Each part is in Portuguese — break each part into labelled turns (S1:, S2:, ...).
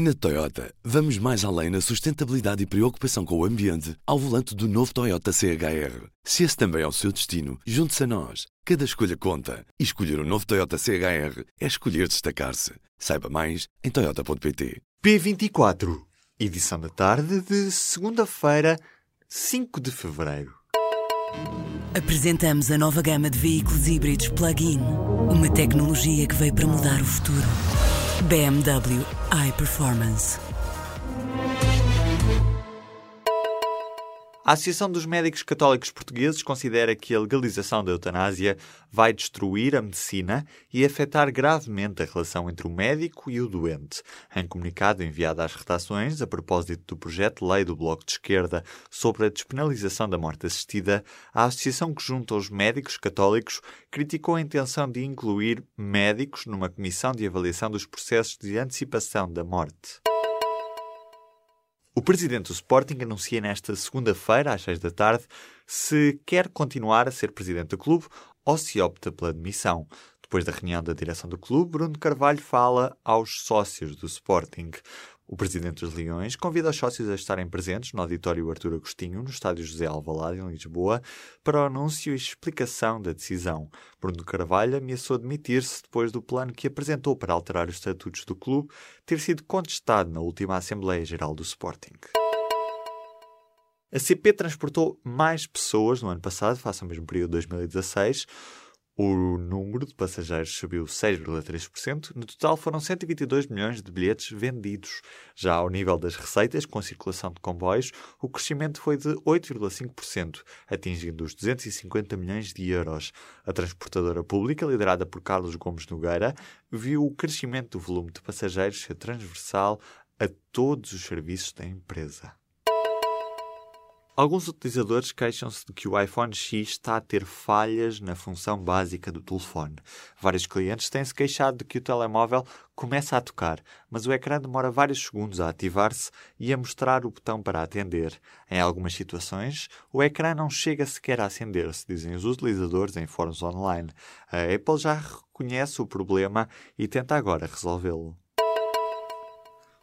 S1: Na Toyota, vamos mais além na sustentabilidade e preocupação com o ambiente ao volante do novo Toyota CHR. Se esse também é o seu destino, junte-se a nós. Cada escolha conta. E escolher o um novo Toyota CHR é escolher destacar-se. Saiba mais em Toyota.pt.
S2: P24, edição da tarde de segunda-feira, 5 de fevereiro.
S3: Apresentamos a nova gama de veículos híbridos plug-in. Uma tecnologia que veio para mudar o futuro. BMW iPerformance.
S2: A Associação dos Médicos Católicos Portugueses considera que a legalização da eutanásia vai destruir a medicina e afetar gravemente a relação entre o médico e o doente. Em comunicado enviado às redações a propósito do projeto de lei do Bloco de Esquerda sobre a despenalização da morte assistida, a associação que junta os médicos católicos criticou a intenção de incluir médicos numa comissão de avaliação dos processos de antecipação da morte. O presidente do Sporting anuncia nesta segunda-feira, às seis da tarde, se quer continuar a ser presidente do clube ou se opta pela demissão. Depois da reunião da direção do clube, Bruno Carvalho fala aos sócios do Sporting. O presidente dos Leões convida os sócios a estarem presentes no auditório Artur Agostinho, no estádio José Alvalade, em Lisboa, para o anúncio e explicação da decisão. Bruno Carvalho ameaçou demitir-se depois do plano que apresentou para alterar os estatutos do clube ter sido contestado na última Assembleia Geral do Sporting. A CP transportou mais pessoas no ano passado, face ao mesmo período de 2016. O número de passageiros subiu 6,3%. No total foram 122 milhões de bilhetes vendidos. Já ao nível das receitas, com circulação de comboios, o crescimento foi de 8,5%, atingindo os 250 milhões de euros. A transportadora pública, liderada por Carlos Gomes Nogueira, viu o crescimento do volume de passageiros ser transversal a todos os serviços da empresa. Alguns utilizadores queixam-se de que o iPhone X está a ter falhas na função básica do telefone. Vários clientes têm-se queixado de que o telemóvel começa a tocar, mas o ecrã demora vários segundos a ativar-se e a mostrar o botão para atender. Em algumas situações, o ecrã não chega sequer a acender-se, dizem os utilizadores em fóruns online. A Apple já reconhece o problema e tenta agora resolvê-lo.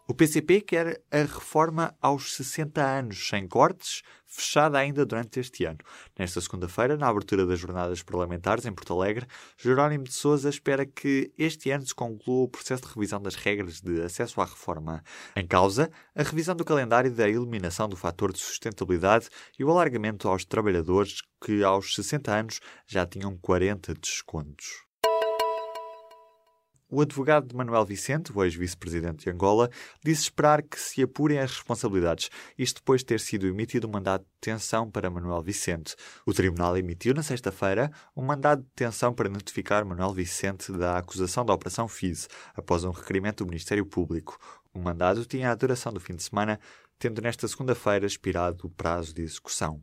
S2: O PCP quer a reforma aos 60 anos, sem cortes, fechada ainda durante este ano. Nesta segunda-feira, na abertura das jornadas parlamentares em Porto Alegre, Jerónimo de Sousa espera que este ano se conclua o processo de revisão das regras de acesso à reforma. Em causa, a revisão do calendário da eliminação do fator de sustentabilidade e o alargamento aos trabalhadores que aos 60 anos já tinham 40 descontos. O advogado de Manuel Vicente, o ex-vice-presidente de Angola, disse esperar que se apurem as responsabilidades, isto depois de ter sido emitido um mandado de detenção para Manuel Vicente. O tribunal emitiu na sexta-feira um mandado de detenção para notificar Manuel Vicente da acusação da Operação FIS, após um requerimento do Ministério Público. O mandado tinha a duração do fim de semana, tendo nesta segunda-feira expirado o prazo de execução.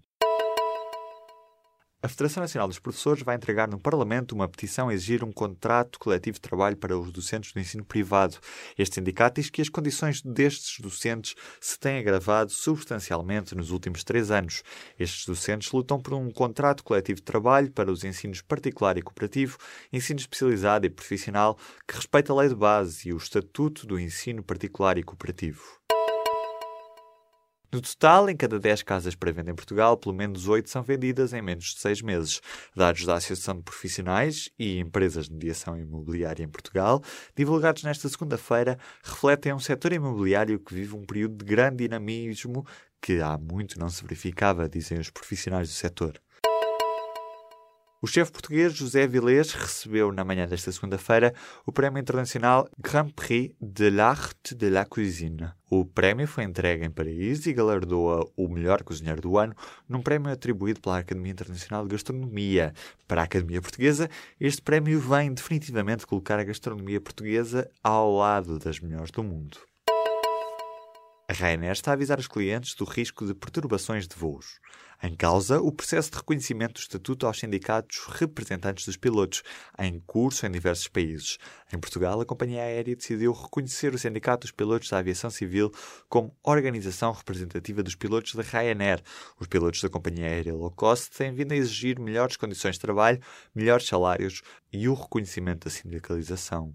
S2: A Federação Nacional dos Professores vai entregar no Parlamento uma petição a exigir um contrato coletivo de trabalho para os docentes do ensino privado. Este sindicato diz que as condições destes docentes se têm agravado substancialmente nos últimos três anos. Estes docentes lutam por um contrato coletivo de trabalho para os ensinos particular e cooperativo, ensino especializado e profissional, que respeita a lei de base e o estatuto do ensino particular e cooperativo. No total, em cada 10 casas para venda em Portugal, pelo menos 8 são vendidas em menos de 6 meses. Dados da Associação de Profissionais e Empresas de Mediação Imobiliária em Portugal, divulgados nesta segunda-feira, refletem um setor imobiliário que vive um período de grande dinamismo que há muito não se verificava, dizem os profissionais do setor. O chefe português José Vilés recebeu na manhã desta segunda-feira o Prémio Internacional Grand Prix de l'Art de la Cuisine. O prémio foi entregue em Paris e galardoa o melhor cozinheiro do ano num prémio atribuído pela Academia Internacional de Gastronomia. Para a Academia Portuguesa, este prémio vem definitivamente colocar a gastronomia portuguesa ao lado das melhores do mundo. A Ryanair está a avisar os clientes do risco de perturbações de voos. Em causa, o processo de reconhecimento do estatuto aos sindicatos representantes dos pilotos, em curso em diversos países. Em Portugal, a companhia aérea decidiu reconhecer o Sindicato dos Pilotos da Aviação Civil como organização representativa dos pilotos da Ryanair. Os pilotos da companhia aérea low cost têm vindo a exigir melhores condições de trabalho, melhores salários e o reconhecimento da sindicalização.